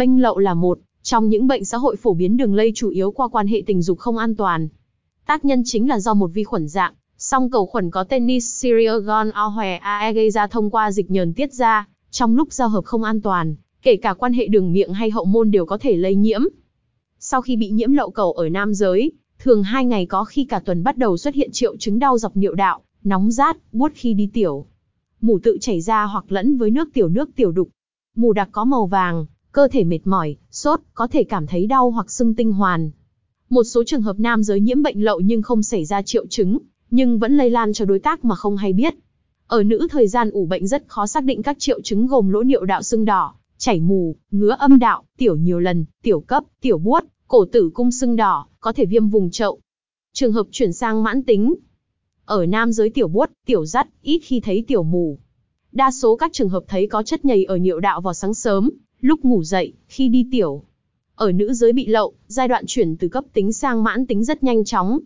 Bênh lậu là một trong những bệnh xã hội phổ biến đường lây chủ yếu qua quan hệ tình dục không an toàn. Tác nhân chính là do một vi khuẩn dạng, song cầu khuẩn có tên Neisseria gonorrhoeae AE gây ra thông qua dịch nhờn tiết ra, trong lúc giao hợp không an toàn, kể cả quan hệ đường miệng hay hậu môn đều có thể lây nhiễm. Sau khi bị nhiễm lậu cầu ở nam giới, thường hai ngày có khi cả tuần bắt đầu xuất hiện triệu chứng đau dọc niệu đạo, nóng rát, buốt khi đi tiểu. Mủ tự chảy ra hoặc lẫn với nước tiểu nước tiểu đục. Mù đặc có màu vàng, cơ thể mệt mỏi, sốt, có thể cảm thấy đau hoặc sưng tinh hoàn. Một số trường hợp nam giới nhiễm bệnh lậu nhưng không xảy ra triệu chứng, nhưng vẫn lây lan cho đối tác mà không hay biết. Ở nữ thời gian ủ bệnh rất khó xác định các triệu chứng gồm lỗ niệu đạo sưng đỏ, chảy mù, ngứa âm đạo, tiểu nhiều lần, tiểu cấp, tiểu buốt, cổ tử cung sưng đỏ, có thể viêm vùng chậu. Trường hợp chuyển sang mãn tính. Ở nam giới tiểu buốt, tiểu dắt, ít khi thấy tiểu mù. Đa số các trường hợp thấy có chất nhầy ở niệu đạo vào sáng sớm, lúc ngủ dậy, khi đi tiểu. Ở nữ giới bị lậu, giai đoạn chuyển từ cấp tính sang mãn tính rất nhanh chóng.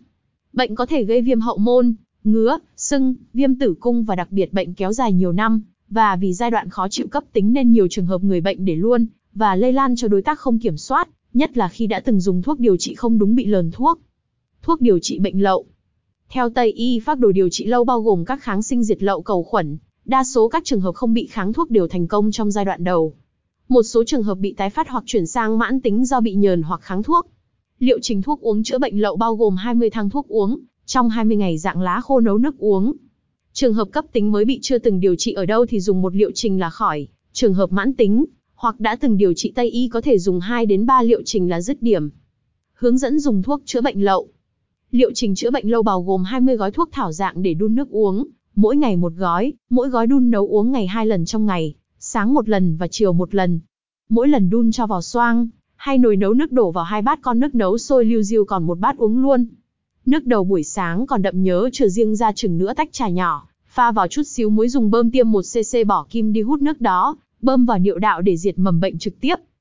Bệnh có thể gây viêm hậu môn, ngứa, sưng, viêm tử cung và đặc biệt bệnh kéo dài nhiều năm, và vì giai đoạn khó chịu cấp tính nên nhiều trường hợp người bệnh để luôn, và lây lan cho đối tác không kiểm soát, nhất là khi đã từng dùng thuốc điều trị không đúng bị lờn thuốc. Thuốc điều trị bệnh lậu Theo Tây y phác đồ điều trị lâu bao gồm các kháng sinh diệt lậu cầu khuẩn, đa số các trường hợp không bị kháng thuốc đều thành công trong giai đoạn đầu. Một số trường hợp bị tái phát hoặc chuyển sang mãn tính do bị nhờn hoặc kháng thuốc. Liệu trình thuốc uống chữa bệnh lậu bao gồm 20 thang thuốc uống, trong 20 ngày dạng lá khô nấu nước uống. Trường hợp cấp tính mới bị chưa từng điều trị ở đâu thì dùng một liệu trình là khỏi. Trường hợp mãn tính, hoặc đã từng điều trị Tây y có thể dùng 2 đến 3 liệu trình là dứt điểm. Hướng dẫn dùng thuốc chữa bệnh lậu. Liệu trình chữa bệnh lâu bao gồm 20 gói thuốc thảo dạng để đun nước uống, mỗi ngày một gói, mỗi gói đun nấu uống ngày hai lần trong ngày, sáng một lần và chiều một lần. Mỗi lần đun cho vào xoang, hay nồi nấu nước đổ vào hai bát con nước nấu sôi lưu diêu còn một bát uống luôn. Nước đầu buổi sáng còn đậm nhớ chờ riêng ra chừng nữa tách trà nhỏ, pha vào chút xíu muối dùng bơm tiêm 1cc bỏ kim đi hút nước đó, bơm vào niệu đạo để diệt mầm bệnh trực tiếp.